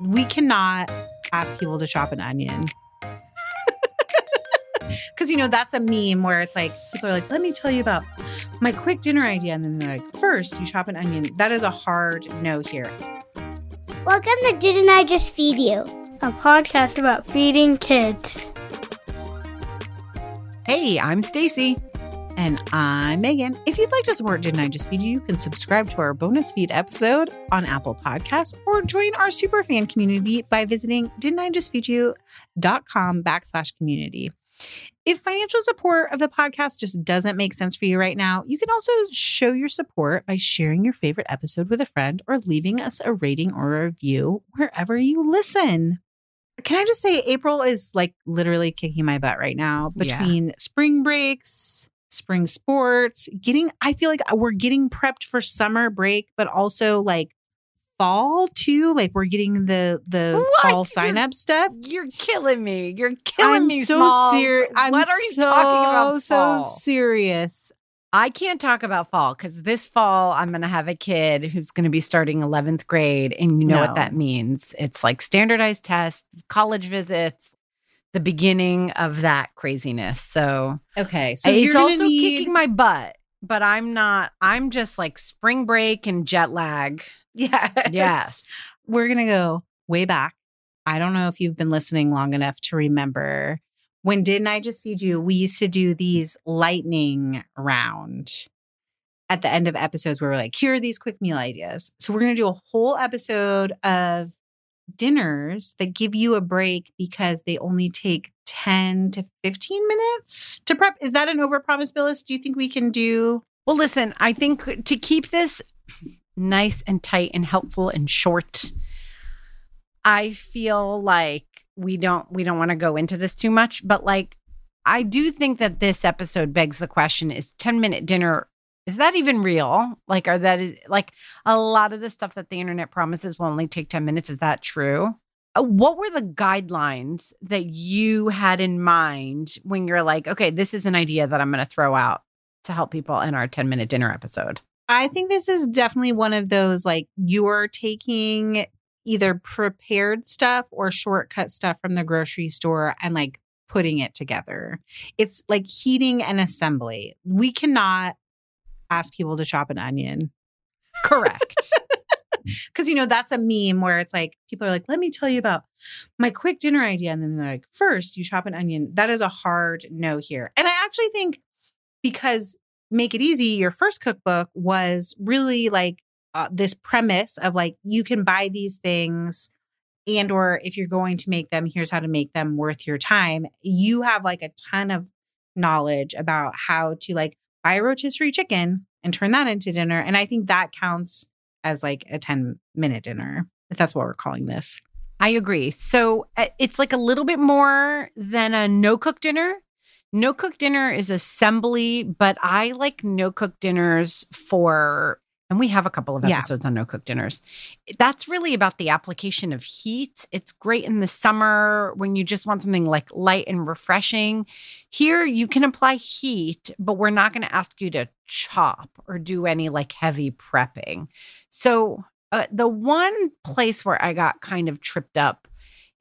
We cannot ask people to chop an onion. Because, you know, that's a meme where it's like, people are like, let me tell you about my quick dinner idea. And then they're like, first, you chop an onion. That is a hard no here. Welcome to Didn't I Just Feed You? a podcast about feeding kids. Hey, I'm Stacie. And I'm Meghan. If you'd like to support Didn't I Just Feed You, you can subscribe to our bonus feed episode on Apple Podcasts or join our super fan community by visiting didn'tijustfeedyou.com backslash community. If financial support of the podcast just doesn't make sense for you right now, you can also show your support by sharing your favorite episode with a friend or leaving us a rating or a review wherever you listen. Can I just say, April is like literally kicking my butt right now Yeah. between spring breaks, spring sports, getting, I feel like uh, we're getting prepped for summer break, but also like fall too. Like we're getting the, the What? fall sign up stuff. You're killing me. You're killing I'm me, so serious. What are you so, talking about? So serious. I can't talk about fall because this fall I'm going to have a kid who's going to be starting 11th grade. And you know No. what that means. It's like standardized tests, college visits, the beginning of that craziness. So, Okay, so it's also need- kicking my butt, but I'm not, I'm just like spring break and jet lag. Yes. Yes. We're going to go way back. I don't know if you've been listening long enough to remember when Didn't I Just Feed You? We used to do these lightning round at the end of episodes where we're like, here are these quick meal ideas. So we're going to do a whole episode of dinners that give you a break because they only take 10 to 15 minutes to prep. Is that an overpromise, Billis? Do you think we can do? Well, listen, I think to keep this nice and tight and helpful and short, I feel like we don't we don't want to go into this too much, but like I do think that this episode begs the question is 10 minute dinner is that even real? Like are that like a lot of the stuff that the internet promises will only take 10 minutes is that true? Uh, What were the guidelines that you had in mind when you're like, okay, this is an idea that I'm going to throw out to help people in our 10 minute dinner episode? I think this is definitely one of those like you're taking either prepared stuff or shortcut stuff from the grocery store and like putting it together. It's like heating an assembly. We cannot ask people to chop an onion Correct. because you know that's a meme where it's like people are like, "Let me tell you about my quick dinner idea," and then they're like, first you chop an onion." That is a hard no here, and I actually think because make it easy, your first cookbook was really like uh, this premise of like you can buy these things and or if you're going to make them here's how to make them worth your time you have like a ton of knowledge about how to like buy a rotisserie chicken and turn that into dinner and i think that counts as like a 10 minute dinner if that's what we're calling this I agree. So uh, it's like a little bit more than a no cook dinner. No cook dinner is assembly, but I like no cook dinners for, and we have a couple of Yeah. episodes on no cook dinners. That's really about the application of heat. It's great in the summer when you just want something like light and refreshing. Here, you can apply heat, but we're not going to ask you to chop or do any like heavy prepping. So, uh, the one place where I got kind of tripped up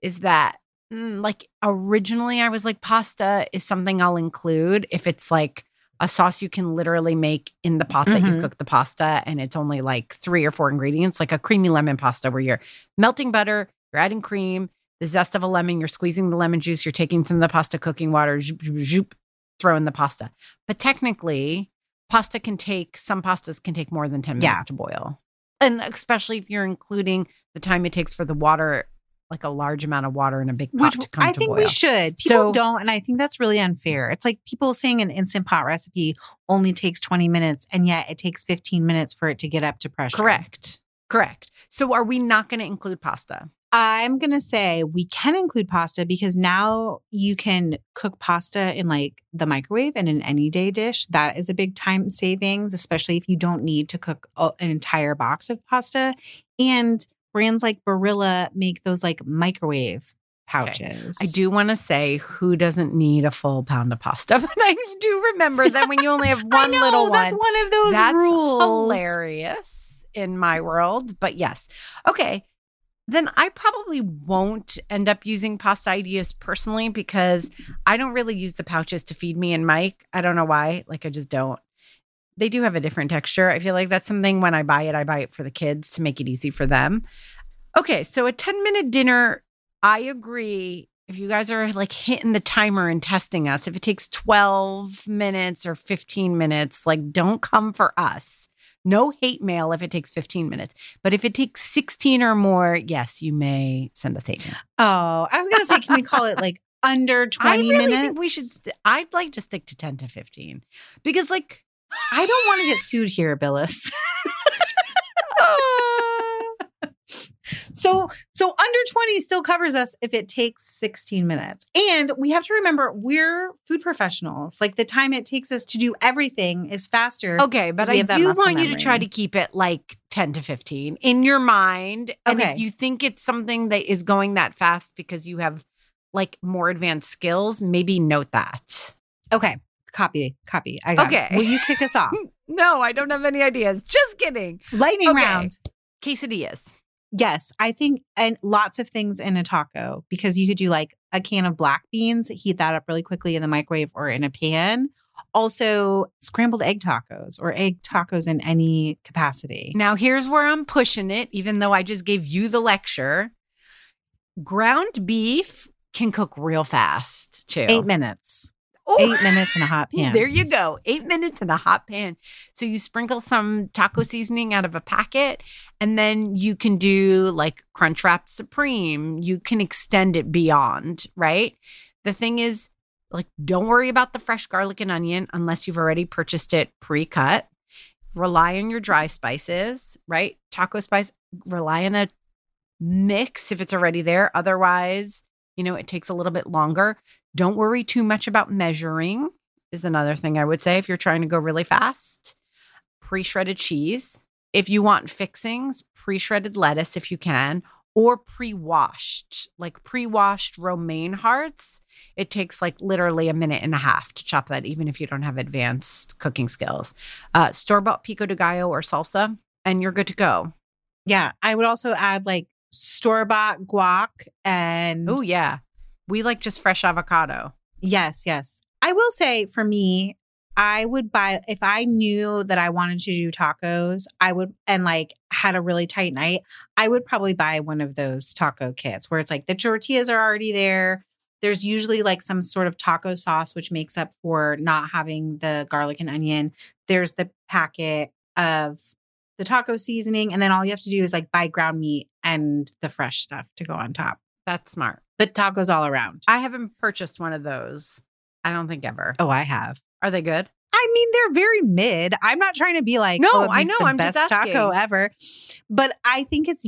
is that, mm, like, originally I was like, pasta is something I'll include if it's like a sauce you can literally make in the pot that you Mhm. cook the pasta and it's only like three or four ingredients, like a creamy lemon pasta where you're melting butter, you're adding cream, the zest of a lemon, you're squeezing the lemon juice, you're taking some of the pasta cooking water, zoop, zoop, zoop, throw in the pasta. But technically, pasta can take some pastas can take more than 10 minutes Yeah. to boil. And especially if you're including the time it takes for the water, like a large amount of water in a big pot which to come i think boil. we should people So- don't and i think that's really unfair it's like people saying an instant pot recipe only takes 20 minutes and yet it takes 15 minutes for it to get up to pressure Correct. Correct. So are we not going to include pasta? I'm going to say we can include pasta because now you can cook pasta in like the microwave and an Anyday dish. That is a big time savings, especially if you don't need to cook an entire box of pasta. And brands like Barilla make those like microwave pouches. I do want to say who doesn't need a full pound of pasta, but I do remember that when you only have one know, little one. that's one, one of those that's rules. hilarious. in my world, but yes. Okay. Then I probably won't end up using pasta ideas personally because I don't really use the pouches to feed me and Mike. I don't know why. Like I just don't. They do have a different texture. I feel like that's something when I buy it, I buy it for the kids to make it easy for them. Okay, so a 10 minute dinner, I agree. If you guys are like hitting the timer and testing us, if it takes 12 minutes or 15 minutes, like don't come for us. No hate mail if it takes 15 minutes. But if it takes 16 or more, yes, you may send us hate mail. Oh, I was gonna say, can we call it like under 20 I really minutes? think we should, I'd like to stick to 10 to 15 because, like, I don't want to get sued here, Billis. So so under 20 still covers us if it takes 16 minutes. And we have to remember we're food professionals. Like the time it takes us to do everything is faster. Okay, but I do want you to try to keep it like 10 to 15 in your mind. And Okay. if you think it's something that is going that fast because you have like more advanced skills, maybe note that. Okay. Copy. Copy. I got Okay. it. Will you kick us off? No, I don't have any ideas. Just kidding. Lightning Okay. round. Quesadillas. Yes, I think and lots of things in a taco because you could do like a can of black beans, heat that up really quickly in the microwave or in a pan. Also, scrambled egg tacos or egg tacos in any capacity. Now, here's where I'm pushing it, even though I just gave you the lecture. Ground beef can cook real fast too. Eight minutes. Ooh. Eight minutes in a hot pan. There you go. Eight minutes in a hot pan. So you sprinkle some taco seasoning out of a packet, and then you can do like Crunch Wrap Supreme. You can extend it beyond, right? The thing is, like, don't worry about the fresh garlic and onion unless you've already purchased it pre cut. Rely on your dry spices, right? Taco spice, rely on a mix if it's already there. Otherwise, you know, it takes a little bit longer. Don't worry too much about measuring, is another thing I would say if you're trying to go really fast. Pre shredded cheese. If you want fixings, pre shredded lettuce if you can, or pre washed, like pre washed romaine hearts. It takes like literally a minute and a half to chop that, even if you don't have advanced cooking skills. Uh, Store bought pico de gallo or salsa, and you're good to go. Yeah. I would also add like store bought guac and Oh, yeah. We like just fresh avocado. yes, yes. I will say for me, I would buy if I knew that I wanted to do tacos, I would and like had a really tight night, I would probably buy one of those taco kits where it's like the tortillas are already there. There's usually like some sort of taco sauce which makes up for not having the garlic and onion. There's the packet of the taco seasoning and then all you have to do is like buy ground meat and the fresh stuff to go on top. That's smart. But tacos all around. I haven't purchased one of those. I don't think ever. Oh, I have. Are they good? I mean, they're very mid. I'm not trying to be like, No, oh, I know. the I'm just best taco ever. But I think it's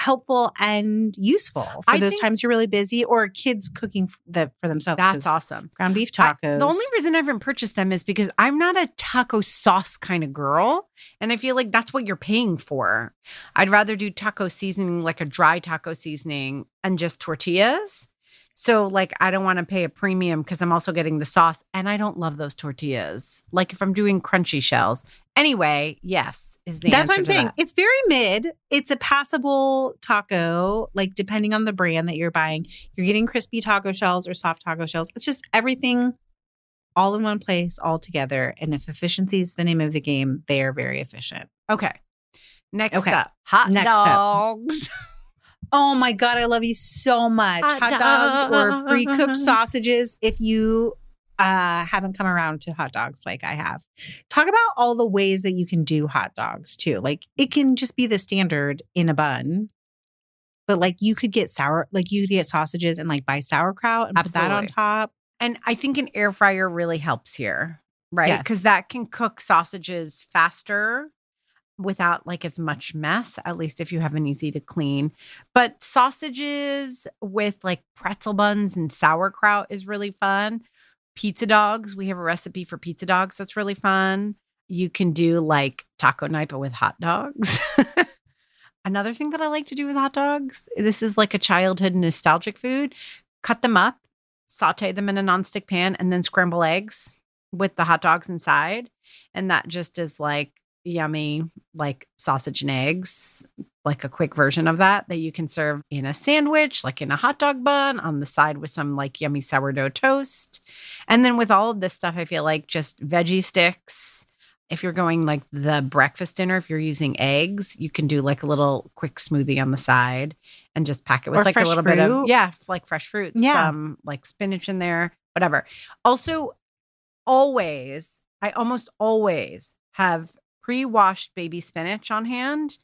helpful and useful for I those times you're really busy or kids cooking f- the, for themselves. That's awesome. Ground beef I- tacos. the only reason I haven't purchased them is because I'm not a taco sauce kind of girl. And I feel like that's what you're paying for. I'd rather do taco seasoning, like a dry taco seasoning, and just tortillas. So, like, I don't want to pay a premium because I'm also getting the sauce. And I don't love those tortillas. Like, if I'm doing crunchy shells. Anyway, yes, is the That's what I'm saying. that. It's very mid. It's a passable taco, like depending on the brand that you're buying. You're getting crispy taco shells or soft taco shells. It's just everything all in one place, all together. And if efficiency is the name of the game, they are very efficient. Okay. Next Okay. up, hot Next up. dogs. Oh my God, I love you so much. Hot Hot, dogs or pre cooked sausages if you uh, haven't come around to hot dogs like I have. Talk about all the ways that you can do hot dogs too. Like it can just be the standard in a bun. But like you could get sour, like you could get sausages and like buy sauerkraut and put that on top. And I think an air fryer really helps here, right? Yes. Because that can cook sausages faster without like as much mess, at least if you have an easy to clean. But sausages with like pretzel buns and sauerkraut is really fun. Pizza dogs, we have a recipe for pizza dogs that's really fun. You can do like taco night, but with hot dogs. Another thing that I like to do with hot dogs, this is like a childhood nostalgic food. Cut them up, saute them in a nonstick pan, and then scramble eggs with the hot dogs inside. And that just is like yummy like sausage and eggs, like a quick version of that that you can serve in a sandwich, like in a hot dog bun, on the side with some like yummy sourdough toast. And then with all of this stuff, I feel like just veggie sticks. If you're going like the breakfast dinner, if you're using eggs, you can do like a little quick smoothie on the side and just pack it with Or like a little bit of yeah, like fresh fruit, Yeah. some like spinach in there, whatever. Also, always, I almost always have pre washed baby spinach on hand.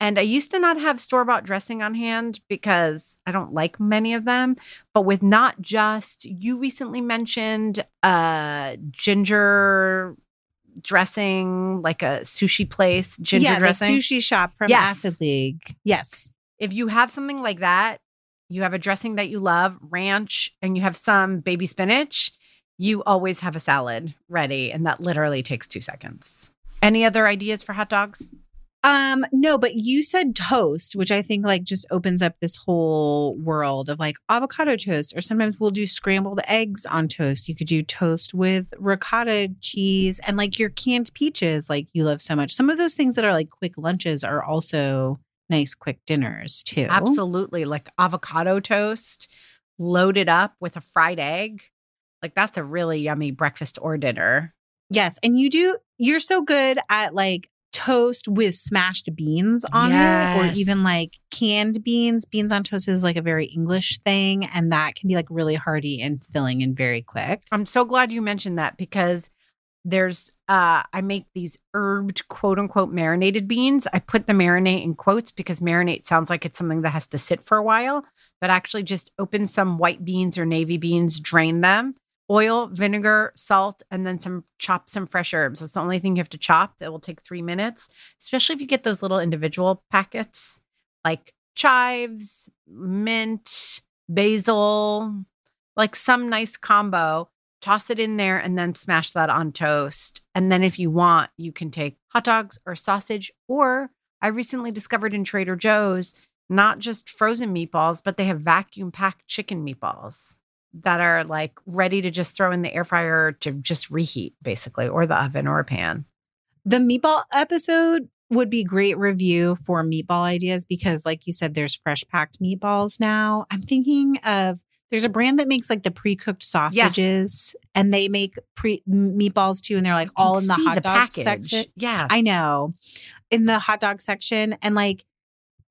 And I used to not have store bought dressing on hand because I don't like many of them. But with not just, you recently mentioned uh, ginger dressing, like a sushi place, ginger yeah, dressing. the sushi shop from Yes. Acid League. Yes. if you have something like that, you have a dressing that you love, ranch, and you have some baby spinach, you always have a salad ready. And that literally takes two seconds. Any other ideas for hot dogs? Um, no, but you said toast, which I think like just opens up this whole world of like avocado toast, or sometimes we'll do scrambled eggs on toast. You could do toast with ricotta cheese and like your canned peaches, like you love so much. Some of those things that are like quick lunches are also nice quick dinners too. Absolutely. Like avocado toast loaded up with a fried egg. Like that's a really yummy breakfast or dinner. Yes. And you do, you're so good at like toast with smashed beans on it, or even like canned beans. Beans on toast is like a very English thing. And that can be like really hearty and filling and very quick. I'm so glad you mentioned that because there's uh I make these herbed quote unquote marinated beans. I put the marinate in quotes because marinate sounds like it's something that has to sit for a while, but actually just open some white beans or navy beans, drain them, oil, vinegar, salt, and then some chop some fresh herbs. That's the only thing you have to chop. That will take three minutes, especially if you get those little individual packets like chives, mint, basil, like some nice combo. Toss it in there and then smash that on toast. And then if you want, you can take hot dogs or sausage. Or I recently discovered in Trader Joe's not just frozen meatballs, but they have vacuum packed chicken meatballs that are like ready to just throw in the air fryer to just reheat, basically, or the oven or a pan. The meatball episode would be great review for meatball ideas because, like you said, there's fresh packed meatballs now. I'm thinking of there's a brand that makes like the pre cooked sausages and they make pre meatballs too, and they're like all in the hot dog package. section. yeah I know in the hot dog section and like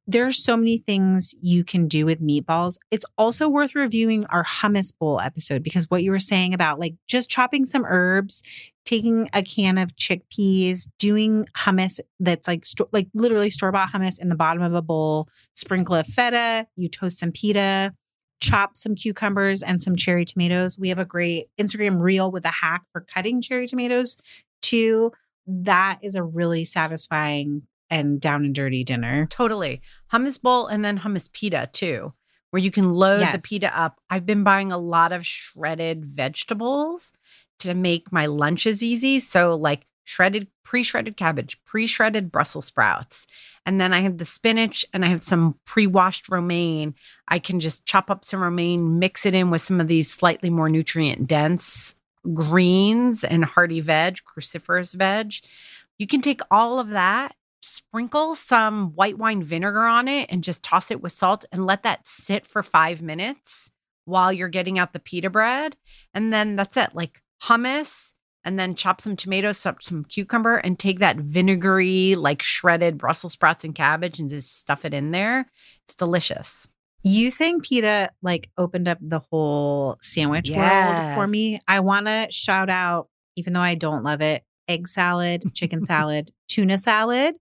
there's so many things you can do with meatballs. It's also worth reviewing our hummus bowl episode because what you were saying about like just chopping some herbs, taking a can of chickpeas, doing hummus that's like like literally store bought hummus in the bottom of a bowl, sprinkle of feta, you toast some pita, chop some cucumbers and some cherry tomatoes. We have a great Instagram reel with a hack for cutting cherry tomatoes too. That is a really satisfying and down and dirty dinner. Totally. Hummus bowl and then hummus pita too, where you can load Yes. the pita up. I've been buying a lot of shredded vegetables to make my lunches easy. So, like shredded, pre shredded cabbage, pre shredded Brussels sprouts. And then I have the spinach and I have some pre washed romaine. I can just chop up some romaine, mix it in with some of these slightly more nutrient dense greens and hearty veg, cruciferous veg. You can take all of that sprinkle some white wine vinegar on it and just toss it with salt and let that sit for five minutes while you're getting out the pita bread. And then that's it, like hummus, and then chop some tomatoes, chop some cucumber, and take that vinegary, like shredded Brussels sprouts and cabbage and just stuff it in there. It's delicious. You saying pita like opened up the whole sandwich world for me. I want to shout out, even though I don't love it, egg salad, chicken salad, tuna salad.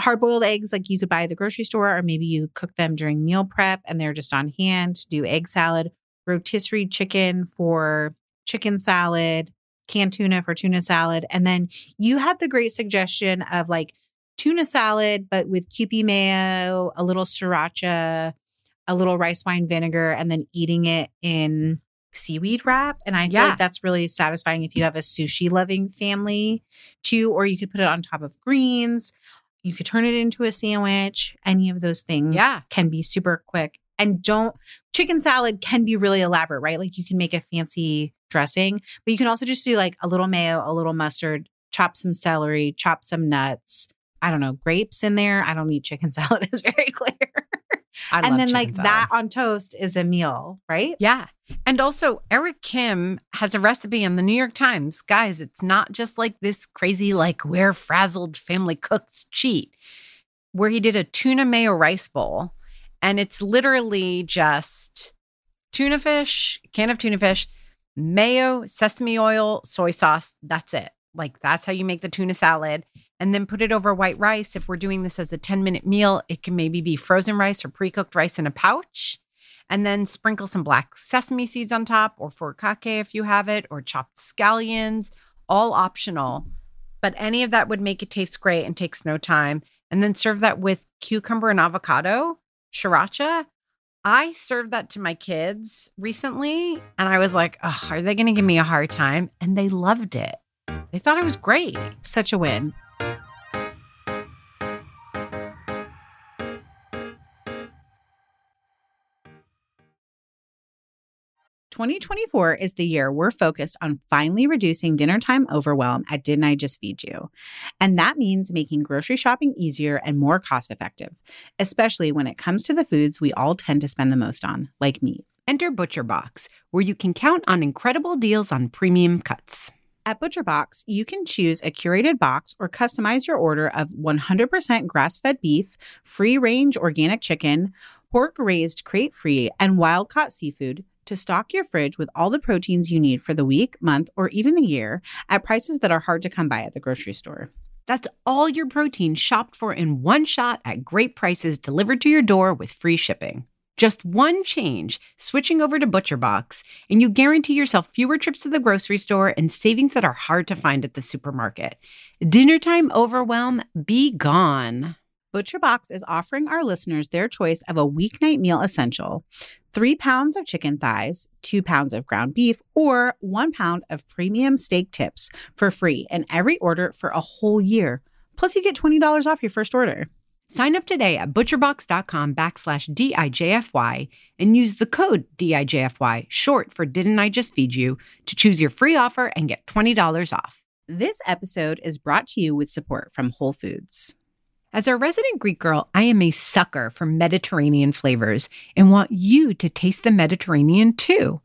Hard boiled eggs, like you could buy at the grocery store, or maybe you cook them during meal prep and they're just on hand to do egg salad, rotisserie chicken for chicken salad, canned tuna for tuna salad. And then you had the great suggestion of like tuna salad, but with Kewpie mayo, a little sriracha, a little rice wine vinegar, and then eating it in seaweed wrap. And I feel Yeah. like that's really satisfying if you have a sushi loving family too, or you could put it on top of greens. You could turn it into a sandwich. Any of those things Yeah. can be super quick. And don't, chicken salad can be really elaborate, right? Like you can make a fancy dressing, but you can also just do like a little mayo, a little mustard, chop some celery, chop some nuts. I don't know, grapes in there. I don't eat chicken salad, is very clear. I and then like salad. that on toast is a meal, right? Yeah. And also, Eric Kim has a recipe in the New York Times. Guys, it's not just like this crazy, like, where frazzled family cooks cheat, where he did a tuna mayo rice bowl. And it's literally just tuna fish, can of tuna fish, mayo, sesame oil, soy sauce. That's it. Like, that's how you make the tuna salad. And then put it over white rice. If we're doing this as a 10 minute meal, it can maybe be frozen rice or pre cooked rice in a pouch. And then sprinkle some black sesame seeds on top or furikake if you have it or chopped scallions all optional. But any of that would make it taste great and takes no time. And then serve that with cucumber and avocado sriracha. I served that to my kids recently and i was like are they going to give me a hard time? And they loved it. They thought it was great. Such a win. 2024 is the year we're focused on finally reducing dinner time overwhelm at Didn't I Just Feed You? And that means making grocery shopping easier and more cost effective, especially when it comes to the foods we all tend to spend the most on, like meat. enter butcher box where you can count on incredible deals on premium cuts At ButcherBox, you can choose a curated box or customize your order of 100% grass fed beef, free range organic chicken, pork raised crate free, and wild caught seafood to stock your fridge with all the proteins you need for the week, month, or even the year at prices that are hard to come by at the grocery store. That's all your protein shopped for in one shot at great prices delivered to your door with free shipping. Just one change, switching over to ButcherBox, and you guarantee yourself fewer trips to the grocery store and savings that are hard to find at the supermarket. Dinner time overwhelm, be gone. ButcherBox is offering our listeners their choice of a weeknight meal essential three pounds of chicken thighs, two pounds of ground beef, or one pound of premium steak tips for free in every order for a whole year. Plus, you get $20 off your first order. Sign up today at butcherbox.com backslash DIJFY and use the code DIJFY, short for Didn't I Just Feed You, to choose your free offer and get $20 off. This episode is brought to you with support from Whole Foods. As a resident Greek girl, I am a sucker for Mediterranean flavors and want you to taste the Mediterranean too.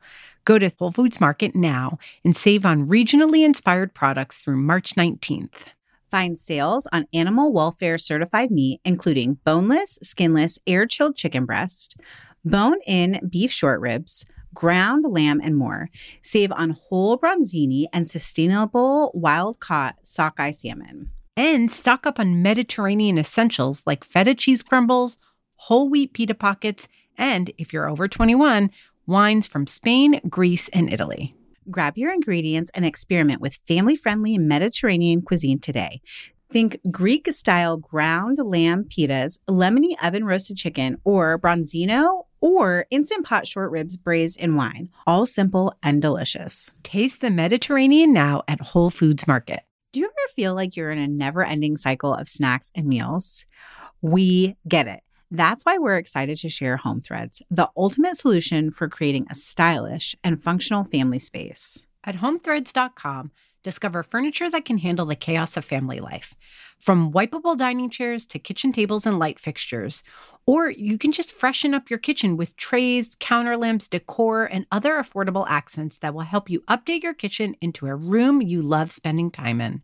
Go to Whole Foods Market now and save on regionally inspired products through March 19th. Find sales on animal welfare certified meat, including boneless, skinless, air chilled chicken breast, bone in beef short ribs, ground lamb, and more. Save on whole bronzini and sustainable wild caught sockeye salmon. And stock up on Mediterranean essentials like feta cheese crumbles, whole wheat pita pockets, and if you're over 21, wines from Spain, Greece, and Italy. Grab your ingredients and experiment with family friendly Mediterranean cuisine today. Think Greek style ground lamb pitas, lemony oven roasted chicken, or bronzino or instant pot short ribs braised in wine. All simple and delicious. Taste the Mediterranean now at Whole Foods Market. Do you ever feel like you're in a never ending cycle of snacks and meals? We get it. That's why we're excited to share Home Threads, the ultimate solution for creating a stylish and functional family space. At homethreads.com, discover furniture that can handle the chaos of family life. From wipeable dining chairs to kitchen tables and light fixtures. Or you can just freshen up your kitchen with trays, counter lamps, decor, and other affordable accents that will help you update your kitchen into a room you love spending time in.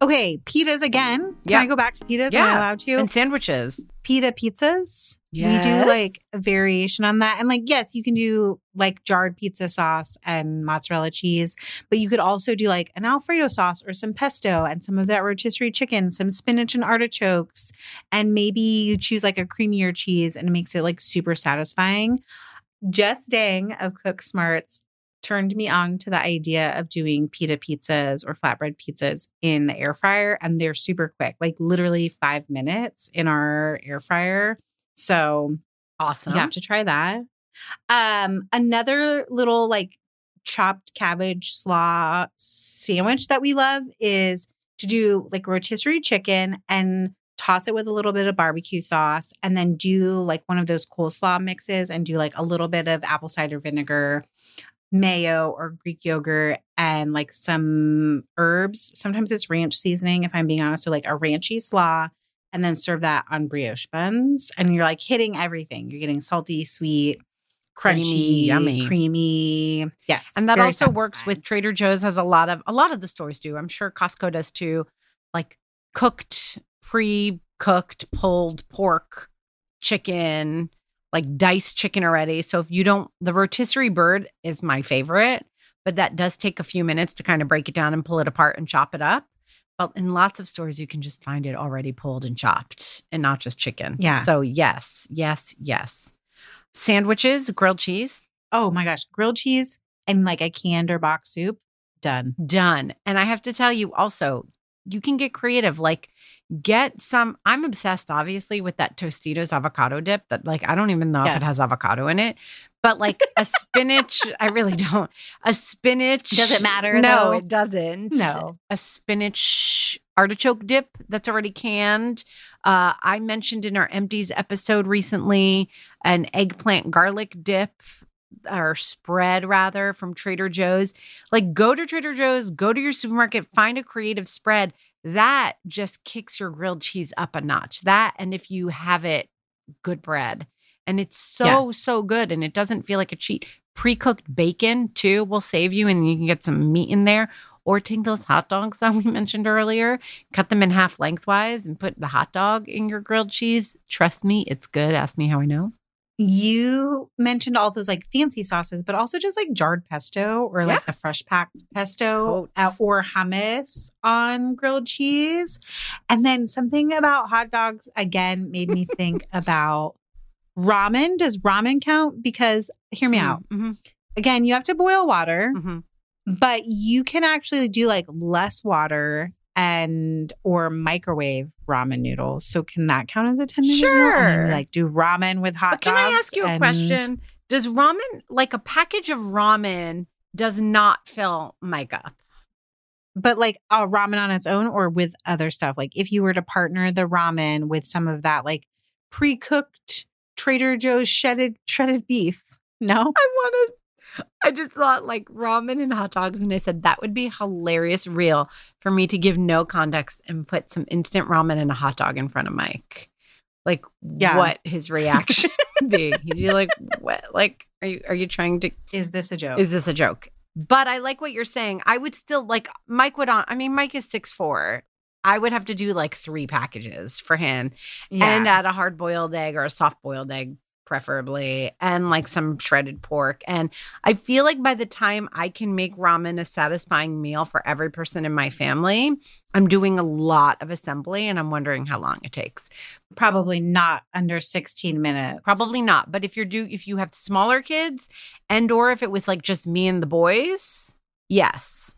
Okay, pitas again. Can Yeah. I go back to pitas? Am Yeah. I allowed to? And sandwiches. pita pizzas. We do like a variation on that. And like, yes, you can do like jarred pizza sauce and mozzarella cheese, but you could also do like an Alfredo sauce or some pesto and some of that rotisserie chicken, some spinach and artichokes. And maybe you choose like a creamier cheese and it makes it like super satisfying. Jess Dang of Cook Smarts turned me on to the idea of doing pita pizzas or flatbread pizzas in the air fryer and they're super quick like literally 5 minutes in our air fryer So Awesome. you have to try that. Um, another little like chopped cabbage slaw sandwich that we love is to do like rotisserie chicken and toss it with a little bit of barbecue sauce and then do like one of those coleslaw mixes and do like a little bit of apple cider vinegar mayo or greek yogurt and like some herbs sometimes it's ranch seasoning if i'm being honest so like a ranchy slaw and then serve that on brioche buns and you're like hitting everything you're getting salty sweet Creamy, crunchy yummy. creamy yes and that also works with Trader Joe's has a lot of a lot of the stores do. I'm sure Costco does too. Like cooked, pre-cooked, pulled pork, chicken, like diced chicken already. So if you don't the rotisserie bird is my favorite, but that does take a few minutes to kind of break it down and pull it apart and chop it up. But in lots of stores you can just find it already pulled and chopped and not just chicken. Yeah. So yes, yes, yes. Sandwiches, grilled cheese. oh my gosh grilled cheese and like a canned or box soup done done. And I have to tell you also, you can get creative. Like, get some. I'm obsessed, obviously, with that Tostitos avocado dip that, like, I don't even know if it has avocado in it, but like a spinach, I really don't. A spinach. Does it matter, No, though? it doesn't. No. A spinach artichoke dip that's already canned. Uh, I mentioned in our empties episode recently an eggplant garlic dip or spread rather from Trader Joe's. Like go to Trader Joe's, go to your supermarket, find a creative spread that just kicks your grilled cheese up a notch. That and if you have it, good bread. And it's so Yes. so good and it doesn't feel like a cheat. Pre-cooked bacon too will save you and you can get some meat in there. Or take those hot dogs that we mentioned earlier, cut them in half lengthwise and put the hot dog in your grilled cheese. Trust me, it's good. Ask me how I know. You mentioned all those like fancy sauces but also just like jarred pesto or like Yeah. the fresh packed pesto uh, or hummus on grilled cheese. And then something about hot dogs again made me think about ramen. Does ramen count? Because hear me out. Mhm, again you have to boil water mhm. but you can actually do like less water and or microwave ramen noodles. So can that count as a 10 minute meal? And Sure. like do ramen with hot But can I ask you a and- question? Does ramen, like a package of ramen, does not fill my cup? But like a ramen on its own or with other stuff. Like if you were to partner the ramen with some of that like pre-cooked Trader Joe's shredded shredded beef. No? I want to. I just thought like ramen and hot dogs, and I said that would be hilarious, real for me to give no context and put some instant ramen and a hot dog in front of Mike. Like, Yeah. what his reaction would be? He'd be like, "What? Like, are you are you trying to Is this a joke? Is this a joke? But I like what you're saying. I would still like Mike would on. I mean, Mike is six four. I would have to do like three packages for him, yeah. and add a hard boiled egg or a soft boiled egg, preferably, and like some shredded pork. And I feel like by the time I can make ramen a satisfying meal for every person in my family, I'm doing a lot of assembly, and I'm wondering how long it takes. probably not under 16 minutes. Probably not. But if you're do if you have smaller kids and or if it was like just me and the boys, yes.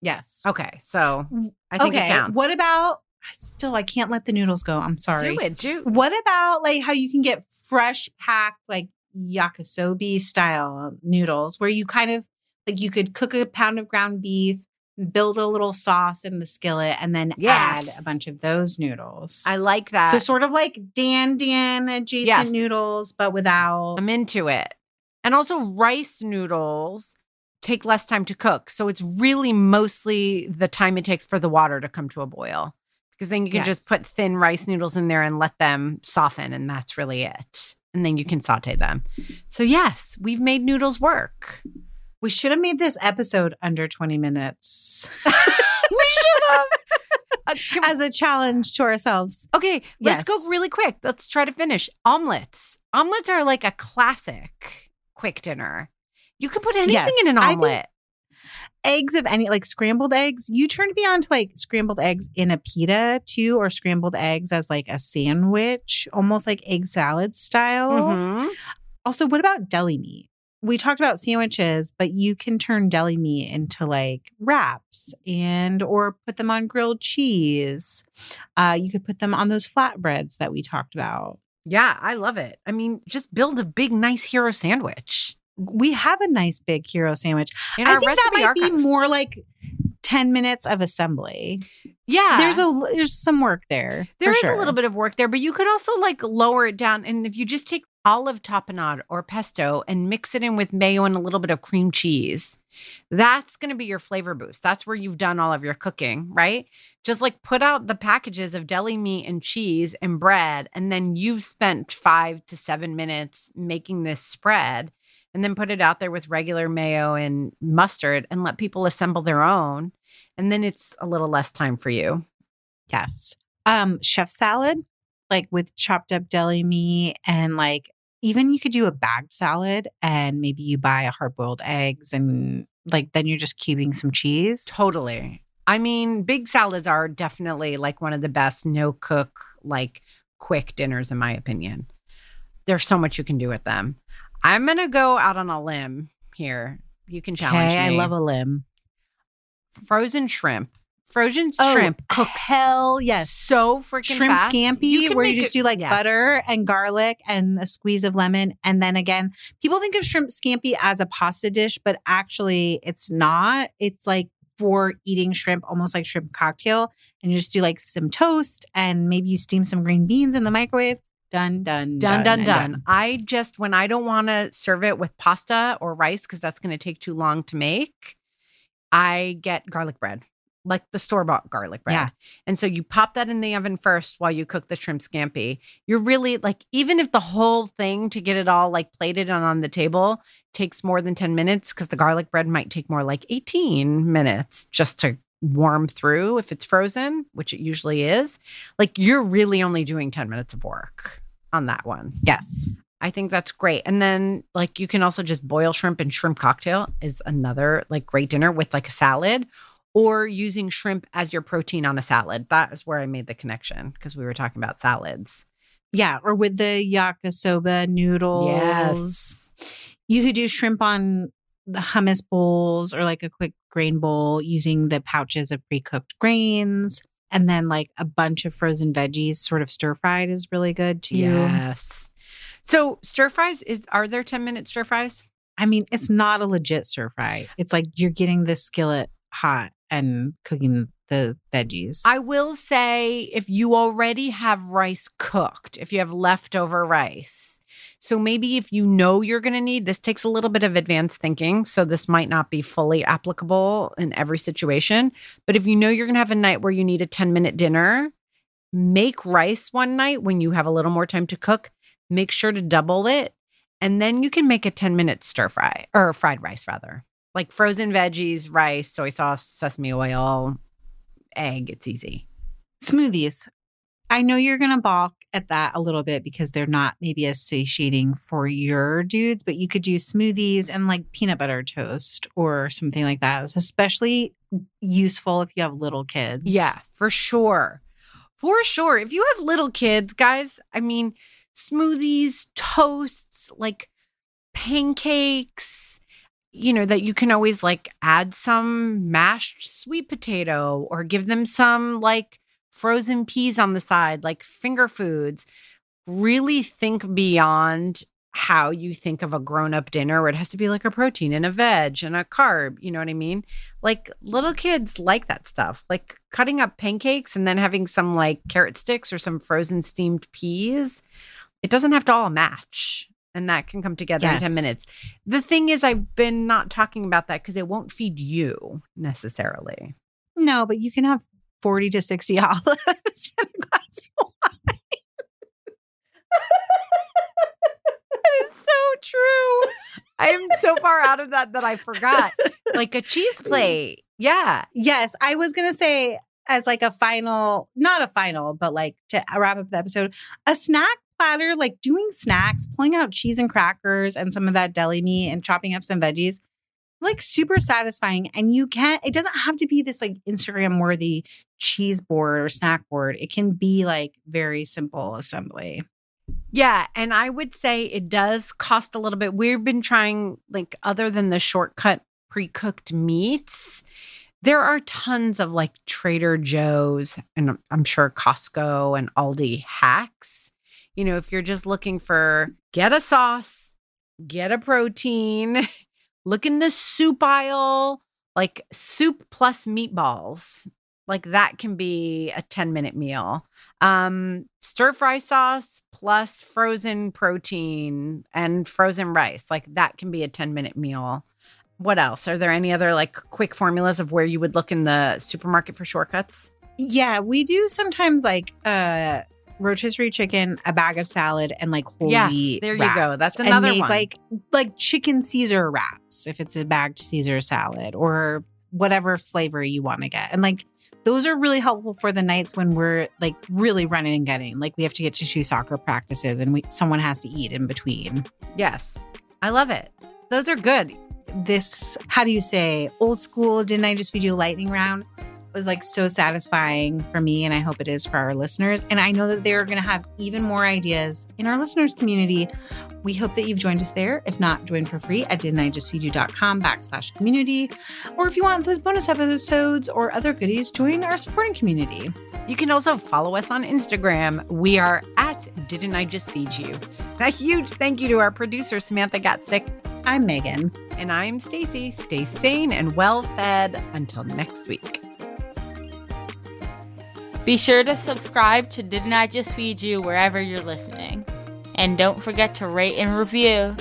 Yes. Okay. So I think okay. it counts. What about still I can't let the noodles go. I'm sorry. do it, do What about like how you can get fresh packed like yakisoba style noodles where you kind of like you could cook a pound of ground beef, build a little sauce in the skillet, and then Yes. add a bunch of those noodles. I like that. so sort of like Dan Dan adjacent Yes. noodles, but without I'm into it. And also rice noodles take less time to cook. So it's really mostly the time it takes for the water to come to a boil. Because then you can just put thin rice noodles in there and let them soften and that's really it. And then you can saute them. So yes, we've made noodles work. we should have made this episode under 20 minutes we should have. Uh, as a challenge to ourselves. okay, let's Yes. go really quick. Let's try to finish. Omelets. Omelets are like a classic quick dinner. You can put anything Yes, in an omelet. Eggs of any like scrambled eggs you turned me on to like scrambled eggs in a pita too or scrambled eggs as like a sandwich almost like egg salad style Mhm. also what about deli meat we talked about sandwiches but you can turn deli meat into like wraps and or put them on grilled cheese uh, you could put them on those flatbreads that we talked about Yeah, I love it. I mean, just build a big, nice hero sandwich. We have a nice big hero sandwich. In I our think that recipe might be more like 10 minutes of assembly. Yeah. There's a there's some work there. There is sure. a little bit of work there, but you could also like lower it down. And if you just take olive tapenade or pesto and mix it in with mayo and a little bit of cream cheese, that's going to be your flavor boost. That's where you've done all of your cooking, right? Just like put out the packages of deli meat and cheese and bread, and then you've spent five to seven minutes making this spread. And then put it out there with regular mayo and mustard and let people assemble their own. And then it's a little less time for you. Yes. Um, chef salad, like with chopped up deli meat and like even you could do a bagged salad and maybe you buy a hard boiled eggs and like then you're just cubing some cheese. Totally. I mean, big salads are definitely like one of the best no cook, like quick dinners, in my opinion. There's so much you can do with them. I'm going to go out on a limb here. You can challenge Okay, I love a limb. frozen shrimp. Frozen Oh, shrimp cooks Hell yes. so freaking Shrimp fast. scampi, can where you just it- do like yes. butter and garlic and a squeeze of lemon. And then again, people think of shrimp scampi as a pasta dish, but actually it's not. It's like for eating shrimp, almost like shrimp cocktail. And you just do like some toast and maybe you steam some green beans in the microwave. Done, done, Done, done, done. I just, when I don't want to serve it with pasta or rice, because that's going to take too long to make, I get garlic bread, like the store bought garlic bread. Yeah. And so you pop that in the oven first while you cook the shrimp scampi. You're really like, even if the whole thing to get it all like plated and on the table takes more than 10 minutes, because the garlic bread might take more like 18 minutes just to warm through if it's frozen, which it usually is. Like you're really only doing 10 minutes of work on that one. Yes. I think that's great. And then like you can also just boil shrimp and shrimp cocktail is another like great dinner with like a salad or using shrimp as your protein on a salad. That is where I made the connection because we were talking about salads. Yeah. Or with the yakisoba noodles. Yes. You could do shrimp on the hummus bowls or like a quick grain bowl using the pouches of pre cooked grains. And then like a bunch of frozen veggies, sort of stir fried, is really good too. Yes. So stir fries is are there 10 minute stir fries? I mean, it's not a legit stir fry. It's like you're getting the skillet hot and cooking the veggies. I will say if you already have rice cooked, if you have leftover rice. So maybe if you know you're going to need this takes a little bit of advanced thinking, so this might not be fully applicable in every situation, but if you know you're going to have a night where you need a 10-minute dinner, make rice one night when you have a little more time to cook, make sure to double it, and then you can make a 10-minute stir fry or fried rice rather. Like frozen veggies, rice, soy sauce, sesame oil, egg, it's easy. Smoothies. I know you're going to balk at that a little bit because they're not maybe as satiating for your dudes, but you could do smoothies and like peanut butter toast or something like that. It's especially useful if you have little kids. Yeah, for sure. For sure. If you have little kids, guys, I mean, smoothies, toasts, like pancakes, you know, that you can always like add some mashed sweet potato or give them some like frozen peas on the side, like finger foods. Really think beyond how you think of a grown up dinner where it has to be like a protein and a veg and a carb. You know what I mean? Like little kids like that stuff, like cutting up pancakes and then having some like carrot sticks or some frozen steamed peas. It doesn't have to all match. And that can come together in 10 minutes. The thing is, I've been not talking about that because it won't feed you necessarily. No, but you can have 40 to 60 olives and a glass of wine. That is so true. I'm so far out of that that I forgot. Like a cheese plate. Yeah. Yes, I was going to say as like a final, not a final, but like to wrap up the episode, a snack platter, like doing snacks, pulling out cheese and crackers and some of that deli meat and chopping up some veggies, like super satisfying. And you can't, it doesn't have to be this like Instagram worthy cheese board or snack board. It can be like very simple assembly. Yeah, and I would say it does cost a little bit. We've been trying like other than the shortcut pre-cooked meats, there are tons of like Trader Joe's and I'm sure Costco and Aldi hacks. you know, if you're just looking for get a sauce, get a protein, look in the soup aisle, like soup plus meatballs. Like that can be a 10 minute meal. Um, stir fry sauce plus frozen protein and frozen rice. Like that can be a 10 minute meal. What else? Are there any other like quick formulas of where you would look in the supermarket for shortcuts? Yeah, we do sometimes like uh rotisserie chicken, a bag of salad, and like whole Yes, wheat. there you go. That's and another make, one. Like like chicken Caesar wraps if it's a bagged Caesar salad or whatever flavor you want to get. And like those are really helpful for the nights when we're like really running and getting. Like we have to get to two soccer practices and we someone has to eat in between. Yes. I love it. Those are good. This how do you say old school? Didn't I just feed you a lightning round? Was like so satisfying for me, and I hope it is for our listeners. And I know that they're going to have even more ideas in our listeners community. We hope that you've joined us there. If not, join for free at didn'tijustfeedyou.com backslash community. Or if you want those bonus episodes or other goodies, join our supporting community. You can also follow us on Instagram. We are at Didn't I Just Feed You? A huge thank you to our producer, Samantha Gatzik. I'm Meghan. And I'm Stacie. Stay sane and well fed until next week. Be sure to subscribe to Didn't I Just Feed You wherever you're listening. And don't forget to rate and review.